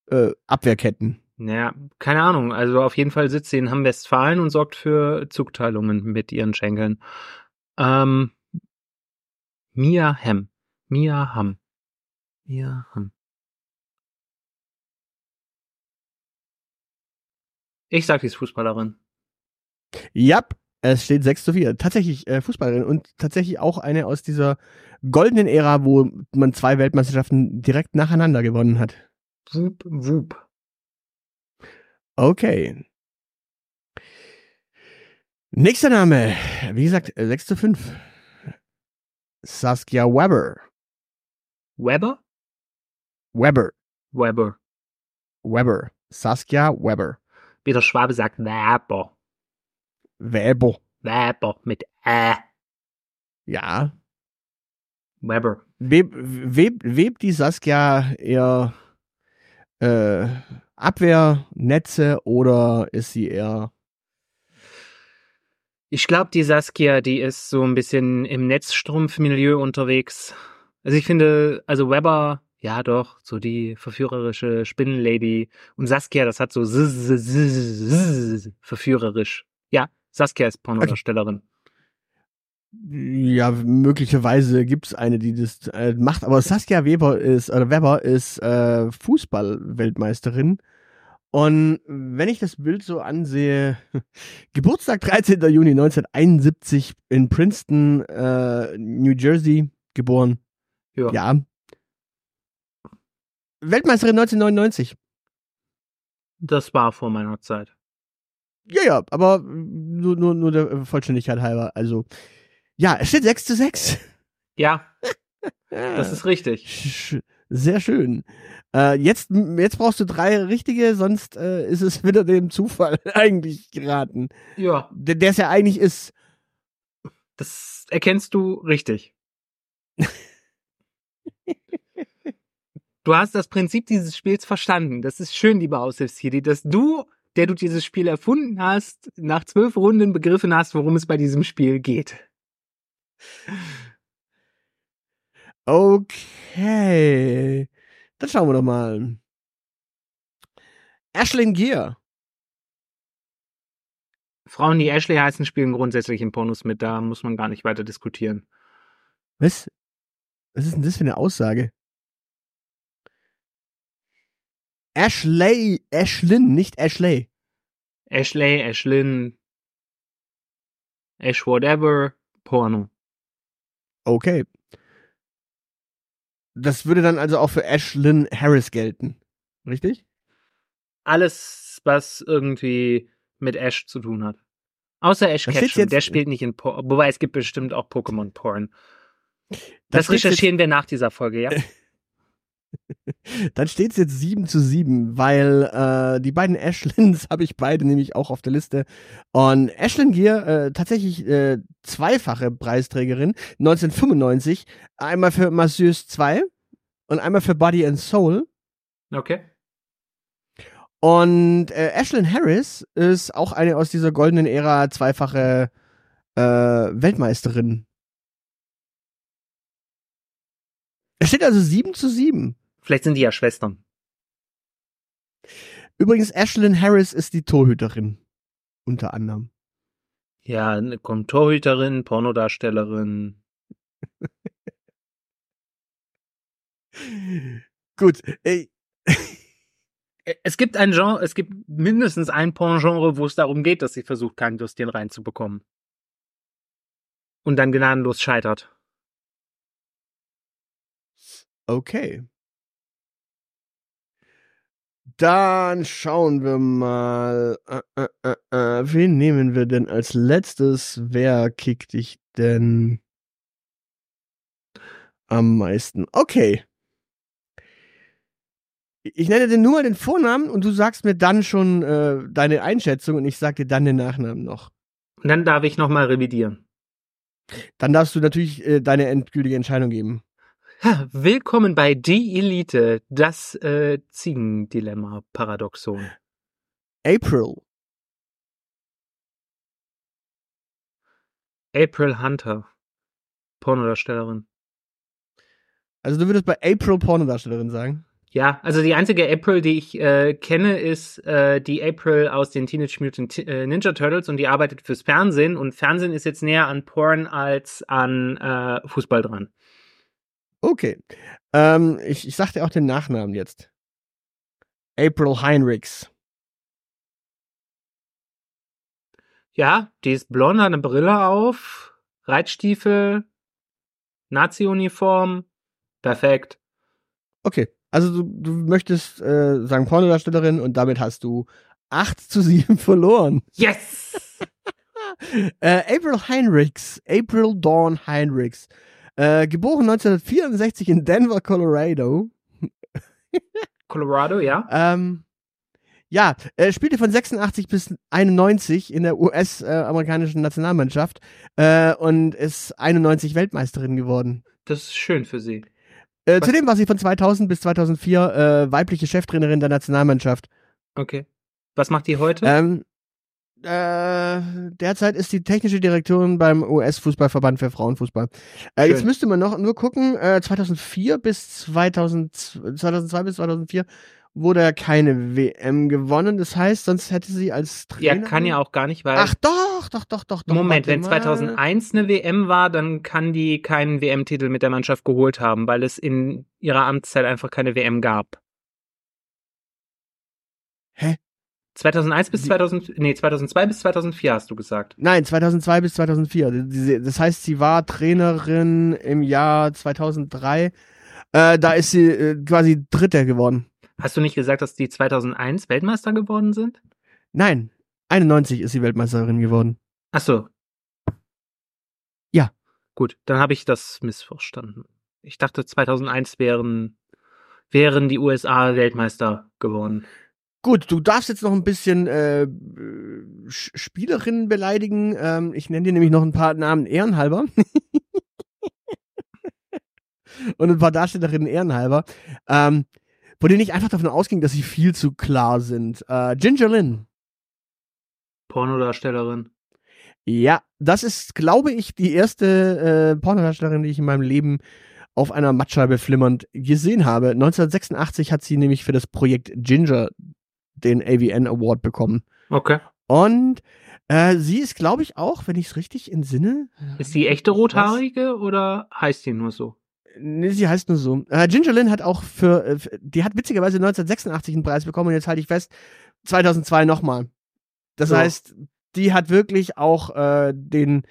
äh, Abwehrketten? Naja, keine Ahnung. Also auf jeden Fall sitzt sie in Hamm-Westfalen und sorgt für Zugteilungen mit ihren Schenkeln. Ähm, Mia Hamm. Mia Hamm. Mia Hamm. Ich sag, die ist Fußballerin. Ja, es steht 6 zu 4. Tatsächlich äh, Fußballerin und tatsächlich auch eine aus dieser goldenen Ära, wo man zwei Weltmeisterschaften direkt nacheinander gewonnen hat. Wup, wup. Okay. Nächster Name. Wie gesagt, äh, 6 zu 5. Saskia Weber. Weber? Weber. Weber. Weber. Saskia Weber. Wie der Schwabe sagt, Weber. Weber. Weber mit Ä. Ja. Weber. Web, web, webt die Saskia eher äh, Abwehrnetze oder ist sie eher Ich glaube, die Saskia, die ist so ein bisschen im Netzstrumpfmilieu unterwegs. Also ich finde, also Weber, ja doch, so die verführerische Spinnenlady. Und Saskia, das hat so verführerisch. Ja, Saskia ist Pornodarstellerin. Ja, möglicherweise gibt's eine, die das äh, macht, aber Saskia Weber ist, oder Weber ist äh, Fußball-Weltmeisterin. Und wenn ich das Bild so ansehe, (laughs) Geburtstag 13. Juni 1971 in Princeton, äh, New Jersey, geboren. Ja. Ja. Weltmeisterin 1999. Das war vor meiner Zeit. Ja, ja, aber nur, nur, nur der Vollständigkeit halber. Also, ja, es steht 6 zu 6. Ja, (laughs) das ist richtig. Sehr schön. Äh, jetzt, jetzt brauchst du drei richtige, sonst äh, ist es (laughs) wieder dem Zufall (laughs) eigentlich geraten. Ja, Der der es ja eigentlich ist. das erkennst du richtig. Du hast das Prinzip dieses Spiels verstanden. Das ist schön, lieber Aushilfshidi, dass du, der du dieses Spiel erfunden hast, nach zwölf Runden begriffen hast, worum es bei diesem Spiel geht. Okay. Dann schauen wir doch mal. Ashlyn Gear. Frauen, die Ashley heißen, spielen grundsätzlich in Pornos mit. Da muss man gar nicht weiter diskutieren. Was? Was ist denn das für eine Aussage? Ashley, Ashlyn, nicht Ashley. Ashley, Ashlyn, Ash whatever, Porno. Okay. Das würde dann also auch für Ashlyn Harris gelten. Richtig? Alles, was irgendwie mit Ash zu tun hat. Außer Ash Ketchum, der spielt nicht in Porn. Wobei es gibt bestimmt auch Pokémon-Porn. Da Das steht's recherchieren wir nach dieser Folge, ja? (laughs) (laughs) Dann steht es jetzt 7 zu 7, weil äh, die beiden Ashlyns (laughs) habe ich beide nämlich auch auf der Liste. Und Ashlyn Gear, äh, tatsächlich äh, zweifache Preisträgerin, 1995, einmal für Masseuse 2 und einmal für Body and Soul. Okay. Und äh, Ashlyn Harris ist auch eine aus dieser goldenen Ära, zweifache äh, Weltmeisterin. Es steht also 7 zu 7. Vielleicht sind die ja Schwestern. Übrigens, Ashlyn Harris ist die Torhüterin. Unter anderem. Ja, ne, kommt Torhüterin, Pornodarstellerin. (laughs) Gut. Ey. (laughs) Es gibt ein Genre, es gibt mindestens ein Porngenre, wo es darum geht, dass sie versucht, keinen Würstchen reinzubekommen. Und dann gnadenlos scheitert. Okay. Dann schauen wir mal. Äh, äh, äh, äh, wen nehmen wir denn als letztes? Wer kickt dich denn am meisten? Okay. Ich nenne dir nur mal den Vornamen und du sagst mir dann schon äh, deine Einschätzung und ich sag dir dann den Nachnamen noch. Und dann darf ich nochmal revidieren. Dann darfst du natürlich äh, deine endgültige Entscheidung geben. Willkommen bei Die Elite, das äh, Ziegendilemma-Paradoxon. April. April Hunter, Pornodarstellerin. Also du würdest bei April Pornodarstellerin sagen? Ja, also die einzige April, die ich äh, kenne, ist äh, die April aus den Teenage Mutant äh, Ninja Turtles und die arbeitet fürs Fernsehen und Fernsehen ist jetzt näher an Porn als an äh, Fußball dran. Okay. Ähm, ich, ich sag dir auch den Nachnamen jetzt. April Heinrichs. Ja, die ist blond, hat eine Brille auf, Reitstiefel, Nazi-Uniform, perfekt. Okay, also du, du möchtest äh, sagen Pornodarstellerin und damit hast du 8 zu 7 (laughs) verloren. Yes! (laughs) äh, April Heinrichs, April Dawn Heinrichs, äh, geboren 1964 in Denver, Colorado. Colorado, ja. Ähm, ja, er spielte von 86 bis 91 in der US-amerikanischen Nationalmannschaft äh, und ist 91 Weltmeisterin geworden. Das ist schön für sie. Äh, zudem war sie von 2000 bis 2004 äh, weibliche Cheftrainerin der Nationalmannschaft. Okay. Was macht die heute? Ähm, äh, derzeit ist die technische Direktorin beim US-Fußballverband für Frauenfußball. Äh, jetzt müsste man noch nur gucken, äh, 2004 bis 2000, 2002 bis 2004 wurde er keine WM gewonnen. Das heißt, sonst hätte sie als Trainer. Ja, kann ja auch gar nicht, weil. Ach doch, doch, doch, doch. doch Moment, wenn mal. 2001 eine WM war, dann kann die keinen WM-Titel mit der Mannschaft geholt haben, weil es in ihrer Amtszeit einfach keine WM gab. Hä? 2001 bis Die- 2000, nee, 2002 bis 2004 hast du gesagt. Nein, 2002 bis 2004. Diese- Das heißt, sie war Trainerin im Jahr 2003. Äh, da ist sie äh, quasi Dritter geworden. Hast du nicht gesagt, dass die 2001 Weltmeister geworden sind? Nein, 91 ist sie Weltmeisterin geworden. Ach so. Ja. Gut, dann habe ich das missverstanden. Ich dachte 2001 wären wären die USA Weltmeister geworden. Gut, du darfst jetzt noch ein bisschen äh, Spielerinnen beleidigen. Ähm, ich nenne dir nämlich noch ein paar Namen ehrenhalber. (laughs) Und ein paar Darstellerinnen ehrenhalber. Ähm, von denen ich einfach davon ausging, dass sie viel zu klar sind. Äh, Ginger Lynn. Pornodarstellerin. Ja, das ist, glaube ich, die erste äh, Pornodarstellerin, die ich in meinem Leben auf einer Mattscheibe flimmernd gesehen habe. 1986 hat sie nämlich für das Projekt Ginger den AVN Award bekommen. Okay. Und äh, sie ist, glaube ich, auch, wenn ich es richtig entsinne. Ist die echte rothaarige oder heißt die nur so? Nee, sie heißt nur so. Äh, Ginger Lynn hat auch für, äh, für- die hat witzigerweise 1986 einen Preis bekommen und jetzt halte ich fest, 2002 nochmal. Das So. heißt, die hat wirklich auch äh, den,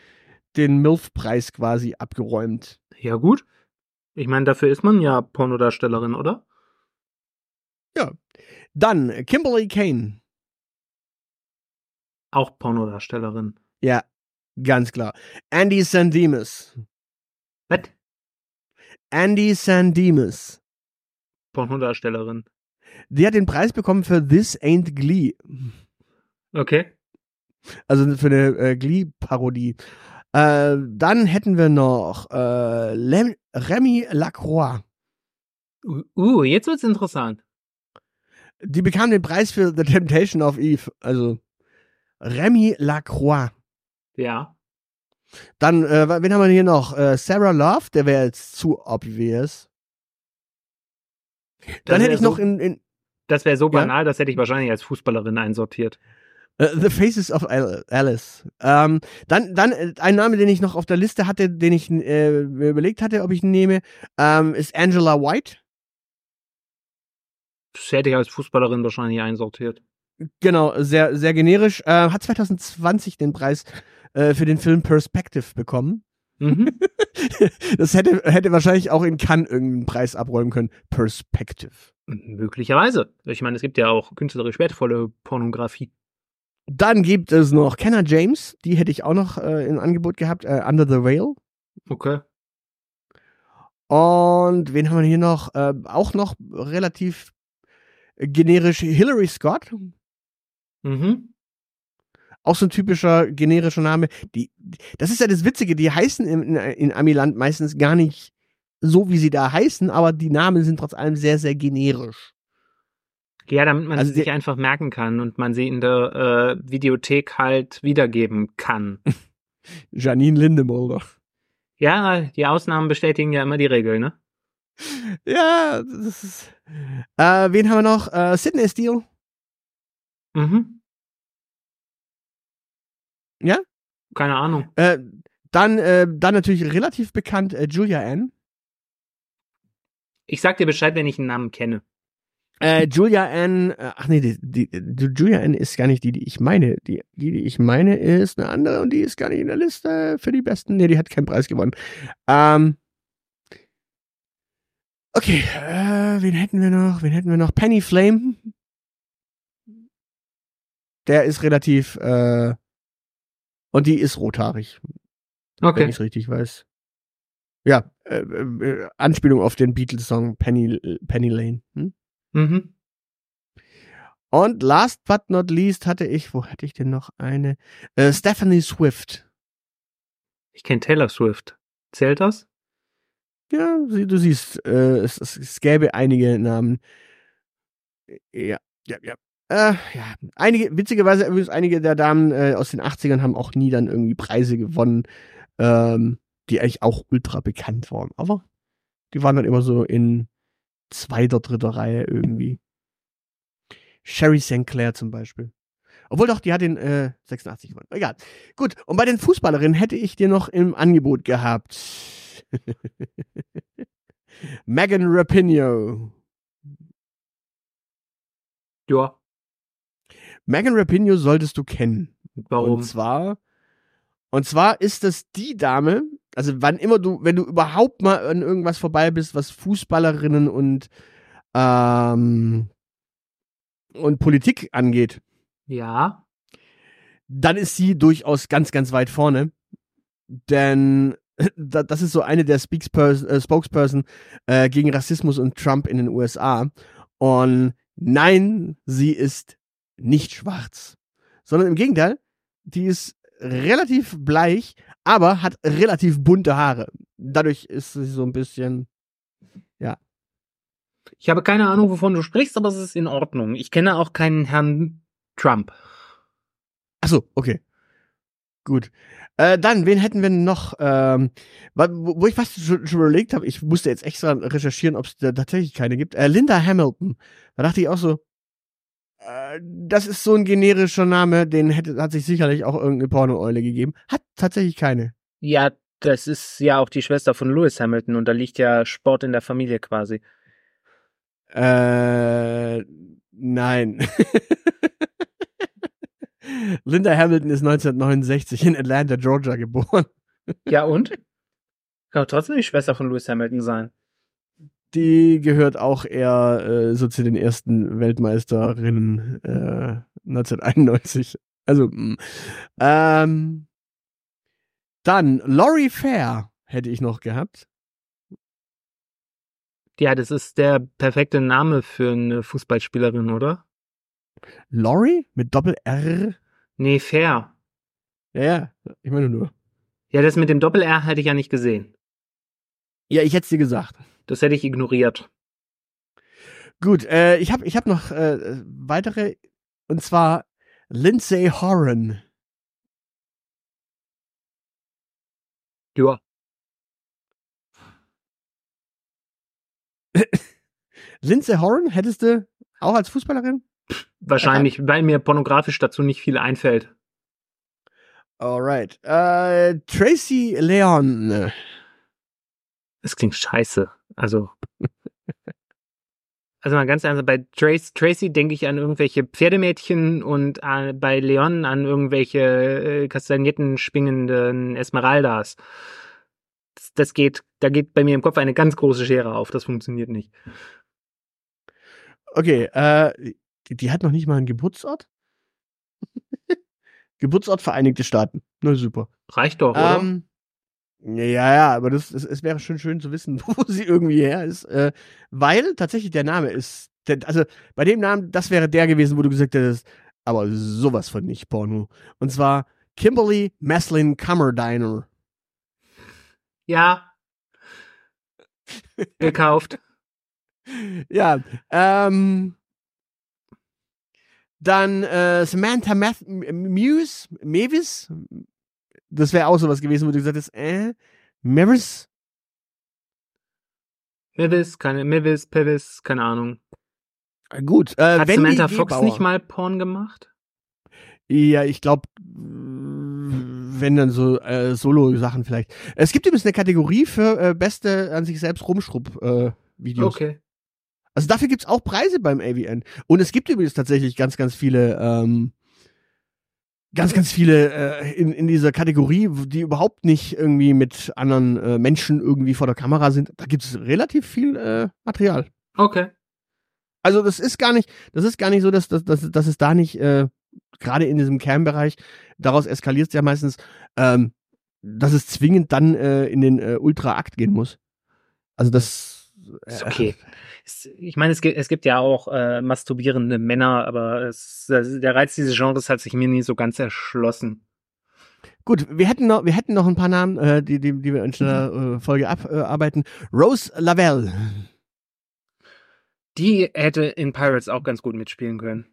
den MILF-Preis quasi abgeräumt. Ja, gut. Ich meine, dafür ist man ja Pornodarstellerin, oder? Dann Kimberly Kane. Auch Pornodarstellerin. Ja, ganz klar. Andy Sandemus. Was? Andy Sandemus. Pornodarstellerin. Die hat den Preis bekommen für This Ain't Glee. Okay. Also für eine äh, Glee-Parodie. Äh, dann hätten wir noch äh, Remy Lacroix. Uh, uh, jetzt wird's interessant. Die bekam den Preis für The Temptation of Eve. Also Remy Lacroix. Ja. Dann, äh, wen haben wir hier noch? Äh, Sarah Love, der wäre jetzt zu obvious. Dann hätte ich wär noch so, in, in Das wäre so Ja? banal, das hätte ich wahrscheinlich als Fußballerin einsortiert. äh, The Faces of Al- Alice. Ähm, dann, dann äh, ein Name, den ich noch auf der Liste hatte, den ich äh, mir überlegt hatte, ob ich ihn nehme, ähm, ist Angela White. Das hätte ich als Fußballerin wahrscheinlich einsortiert. Genau, sehr, sehr generisch. Äh, hat 2020 den Preis äh, für den Film Perspective bekommen. Mhm. (laughs) Das hätte, hätte wahrscheinlich auch in Cannes irgendeinen Preis abräumen können. Perspective. Möglicherweise. Ich meine, es gibt ja auch künstlerisch wertvolle Pornografie. Dann gibt es noch Kenna James, die hätte ich auch noch äh, im Angebot gehabt, äh, Under the Veil. Okay. Und wen haben wir hier noch? Äh, auch noch relativ generisch Hillary Scott. Mhm. Auch so ein typischer generischer Name. Die, das ist ja das Witzige, die heißen in, in, in Amiland meistens gar nicht so, wie sie da heißen, aber die Namen sind trotz allem sehr, sehr generisch. Ja, damit man Also sie sich einfach merken kann und man sie in der äh, Videothek halt wiedergeben kann. (laughs) Janine Lindemulder. ja, die Ausnahmen bestätigen ja immer die Regel, ne? Ja, das ist. Äh, wen haben wir noch? Äh, Sydney Steele. Mhm. Ja? Keine Ahnung. Äh, dann, äh, dann natürlich relativ bekannt äh, Julia Ann. Ich sag dir Bescheid, wenn ich einen Namen kenne. Äh, Julia Ann, äh, ach nee, die, die, die, Julia Ann ist gar nicht die, die ich meine. Die, die, die ich meine, ist eine andere und die ist gar nicht in der Liste für die besten. Nee, die hat keinen Preis gewonnen. Ähm, okay, äh, wen hätten wir noch? Wen hätten wir noch? Penny Flame. Der ist relativ, äh, und die ist rothaarig, wenn Okay. ich es richtig weiß. Ja, äh, äh, Anspielung auf den Beatles-Song Penny, Penny Lane. Hm? Mhm. Und last but not least hatte ich, wo hatte ich denn noch eine? Äh, Stephanie Swift. Ich kenne Taylor Swift. Zählt das? Ja, du siehst, äh, es, es, gäbe einige Namen. Ja, ja, ja. Äh, ja, einige, witzigerweise übrigens einige der Damen äh, aus den 80ern haben auch nie dann irgendwie Preise gewonnen, ähm, die eigentlich auch ultra bekannt waren. Aber die waren dann immer so in zweiter, dritter Reihe irgendwie. Sherry St. Clair zum Beispiel. Obwohl doch, die hat den äh, 86 gewonnen. Egal. Gut, und bei den Fußballerinnen hätte ich dir noch im Angebot gehabt. (laughs) Megan Rapinoe. Ja. Megan Rapinoe solltest du kennen. Warum? Und zwar, und zwar ist das die Dame, also wann immer du, wenn du überhaupt mal an irgendwas vorbei bist, was Fußballerinnen und ähm, und Politik angeht, Ja. dann ist sie durchaus ganz, ganz weit vorne. Denn das ist so eine der äh, Spokesperson äh, gegen Rassismus und Trump in den USA. Und nein, sie ist nicht schwarz. Sondern im Gegenteil, die ist relativ bleich, aber hat relativ bunte Haare. Dadurch ist sie so ein bisschen. Ich habe keine Ahnung, wovon du sprichst, aber es ist in Ordnung. Ich kenne auch keinen Herrn Trump. Achso, okay. Gut. Äh, dann, wen hätten wir noch? Ähm, wo, wo ich fast schon, schon überlegt habe, ich musste jetzt extra recherchieren, ob es da tatsächlich keine gibt. Äh, Linda Hamilton. Da dachte ich auch so, äh, das ist so ein generischer Name, den hätte, hat sich sicherlich auch irgendeine Porno-Eule gegeben. Hat tatsächlich keine. Ja, das ist ja auch die Schwester von Lewis Hamilton und da liegt ja Sport in der Familie quasi. Äh, nein. (laughs) Linda Hamilton ist 1969 in Atlanta, Georgia geboren. Ja und? Kann trotzdem die Schwester von Lewis Hamilton sein. Die gehört auch eher äh, so zu den ersten Weltmeisterinnen äh, 1991. Also, mh. ähm, dann Laurie Fair hätte ich noch gehabt. Ja, das ist der perfekte Name für eine Fußballspielerin, oder? Laurie mit Doppel R? Nee, fair. Ja, ja, ich meine nur. Ja, das mit dem Doppel R hätte ich ja nicht gesehen. Ja, ich hätte es dir gesagt. Das hätte ich ignoriert. Gut, äh, ich habe ich hab noch äh, weitere, und zwar Lindsay Horan. Ja. (laughs) Lindsay Horan hättest du auch als Fußballerin? Wahrscheinlich, weil mir pornografisch dazu nicht viel einfällt. Alright. Äh, Tracy Leon. Das klingt scheiße. Also. Also mal ganz ernst, bei Trace, Tracy denke ich an irgendwelche Pferdemädchen und äh, bei Leon an irgendwelche äh, kastagnierten schwingenden Esmeraldas. Das, das geht, da geht bei mir im Kopf eine ganz große Schere auf. Das funktioniert nicht. Okay, äh, die, die hat noch nicht mal einen Geburtsort? (laughs) Geburtsort Vereinigte Staaten. Na super. Reicht doch, oder? Ähm, ja, ja, aber das, das, es wäre schon schön zu wissen, (laughs) wo sie irgendwie her ist, äh, weil tatsächlich der Name ist, der, also bei dem Namen, das wäre der gewesen, wo du gesagt hättest, aber sowas von nicht Porno. Und zwar Kimberly Maslin Kammerdiner. Ja. (laughs) Gekauft. Ja, ähm, dann äh, Samantha Math Muse, Mavis, das wäre auch sowas gewesen, wo du gesagt hast, äh, Mavis? Mavis, keine, Mavis, Pevis, keine Ahnung. Gut, äh, Hat Samantha Fox Gebauer. nicht mal Porn gemacht? Ja, ich glaube, wenn dann so äh, Solo-Sachen vielleicht. Es gibt übrigens eine Kategorie für äh, beste an sich selbst Rumschrubb-Videos. Okay. Also dafür gibt's auch Preise beim AVN. Und es gibt übrigens tatsächlich ganz, ganz viele, ähm, ganz, ganz viele äh, in, in dieser Kategorie, die überhaupt nicht irgendwie mit anderen äh, Menschen irgendwie vor der Kamera sind. Da gibt's relativ viel äh, Material. Okay. Also das ist gar nicht, das ist gar nicht so, dass, dass, dass, dass es da nicht, äh, gerade in diesem Kernbereich, daraus eskaliert es ja meistens, ähm, dass es zwingend dann äh, in den äh, Ultra-Akt gehen muss. Also das Ist okay. (laughs) Ich meine, es gibt, es gibt ja auch äh, masturbierende Männer, aber es, der Reiz dieses Genres hat sich mir nie so ganz erschlossen. Gut, wir hätten noch, wir hätten noch ein paar Namen, äh, die, die, die wir in einer äh, Folge abarbeiten. Rose Lavelle. Die hätte in Pirates auch ganz gut mitspielen können.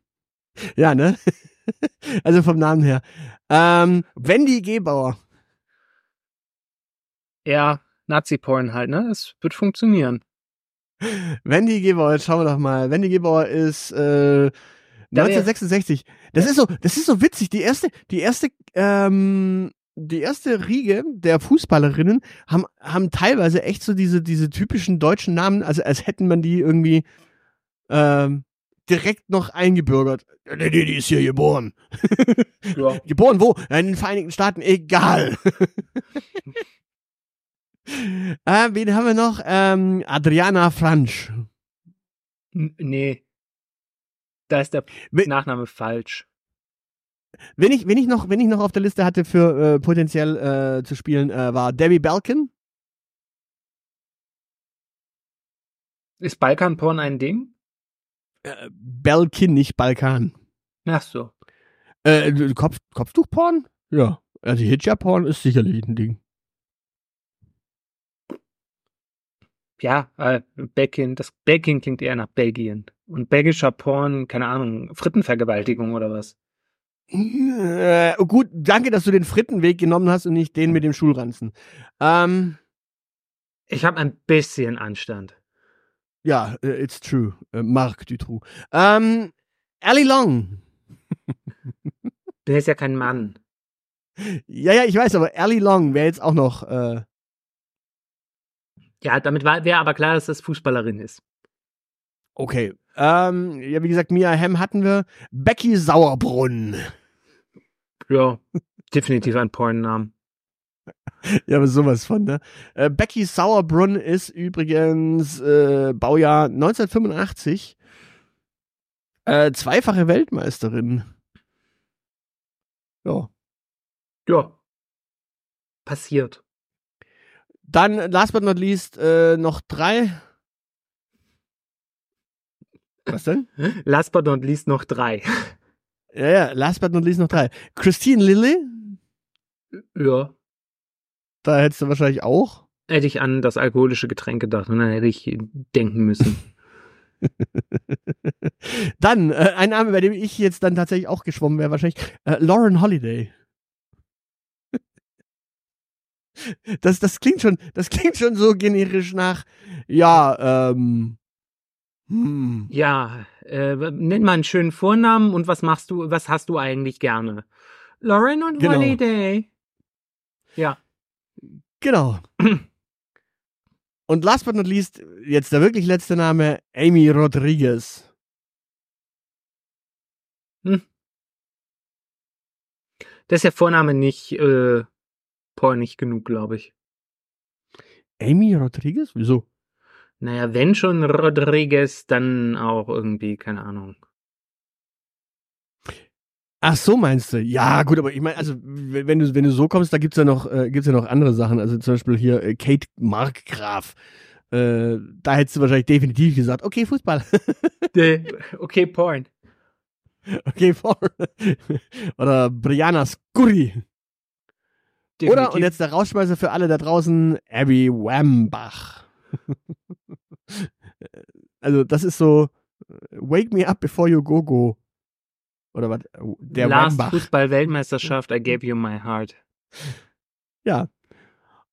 Ja, ne? (laughs) also vom Namen her. Ähm, Wendy Gebauer. Ja, Nazi-Porn halt, ne? Es wird funktionieren. Wendy Gebauer, jetzt schauen wir doch mal. Wendy Gebauer ist äh, Da wär- 1966. Das ist so, das ist so witzig. Die erste, die erste, ähm, die erste Riege der Fußballerinnen haben, haben teilweise echt so diese, diese typischen deutschen Namen, also als hätten man die irgendwie ähm, direkt noch eingebürgert. Die, die, die ist hier geboren. Ja. (laughs) Geboren wo? In den Vereinigten Staaten, egal. (laughs) (laughs) äh, wen haben wir noch? Ähm, Adriana Fransch. N- Nee. Da ist der We- Nachname falsch. Wen ich, wen ich noch, wen ich noch auf der Liste hatte für äh, potenziell äh, zu spielen, äh, war Debbie Balkin. Ist Balkanporn ein Ding? Äh, Balkin, nicht Balkan. Ach so. Äh, Kopf, Kopftuchporn? Ja. Also Hijab-Porn ist sicherlich ein Ding. Ja, äh, Belgien, das Belgien klingt eher nach Belgien. Und belgischer Porn, keine Ahnung, Frittenvergewaltigung oder was? Äh, gut, danke, dass du den Frittenweg genommen hast und nicht den mit dem Schulranzen. Ähm, Ich habe ein bisschen Anstand. ja, äh, it's true. Äh, Marc Dutroux. Ähm, Ali Long. Der ist ja kein Mann. Ja, ja, ich weiß, aber Ali Long wäre jetzt auch noch, äh, Ja, damit wäre aber klar, dass das Fußballerin ist. okay. Ähm, ja, wie gesagt, Mia Hamm hatten wir. Becky Sauerbrunn. Ja, definitiv ein Pornnamen. Ja, aber sowas von, ne? Äh, Becky Sauerbrunn ist übrigens äh, Baujahr 1985 äh, zweifache Weltmeisterin. Ja. Ja. Passiert. Dann, last but not least, äh, noch drei. Was denn? Last but not least noch drei. Ja, ja, last but not least noch drei. Christine Lilly, Ja. da hättest du wahrscheinlich auch. Hätte ich an das alkoholische Getränk gedacht und dann hätte ich denken müssen. (laughs) dann, äh, ein Name, bei dem ich jetzt dann tatsächlich auch geschwommen wäre, wahrscheinlich äh, Lauren Holiday. Das, das klingt schon, das klingt schon so generisch nach, ja, ähm, hm, Ja, äh, nenn mal einen schönen Vornamen und was machst du, was hast du eigentlich gerne? Lauren und Genau. Holiday. Ja. genau. Und last but not least, jetzt der wirklich letzte Name, Amy Rodriguez. Das ist der Vorname nicht äh, pornig genug, glaube ich. Amy Rodriguez? Wieso? Naja, wenn schon Rodriguez, dann auch irgendwie, keine Ahnung. Ach so meinst du? Ja, gut, aber ich meine, also wenn du wenn du so kommst, da gibt's ja noch äh, gibt's ja noch andere Sachen. Also zum Beispiel hier äh, Kate Markgraf. Äh, da hättest du wahrscheinlich definitiv gesagt, okay, Fußball, (laughs) okay, Porn. okay, vor. (laughs) Oder Brianna Scurry. Oder und jetzt der Rausschmeißer für alle da draußen, Abby Wambach. (laughs) also das ist so Wake me up before you go go. Oder was? Der Last. Fußball-Weltmeisterschaft, I gave you my heart. Ja.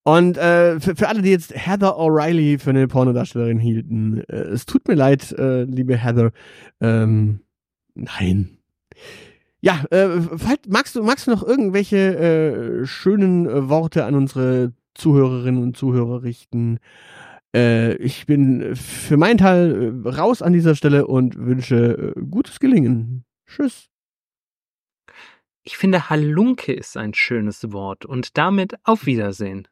Und äh, für, für alle, die jetzt Heather O'Reilly für eine Pornodarstellerin hielten, äh, es tut mir leid, äh, liebe Heather. Ähm, nein. Ja, äh, magst du magst du noch irgendwelche äh, schönen äh, Worte an unsere Zuhörerinnen und Zuhörer richten? Äh, ich bin für meinen Teil äh, raus an dieser Stelle und wünsche gutes Gelingen. Tschüss. Ich finde, Halunke ist ein schönes Wort und damit auf Wiedersehen.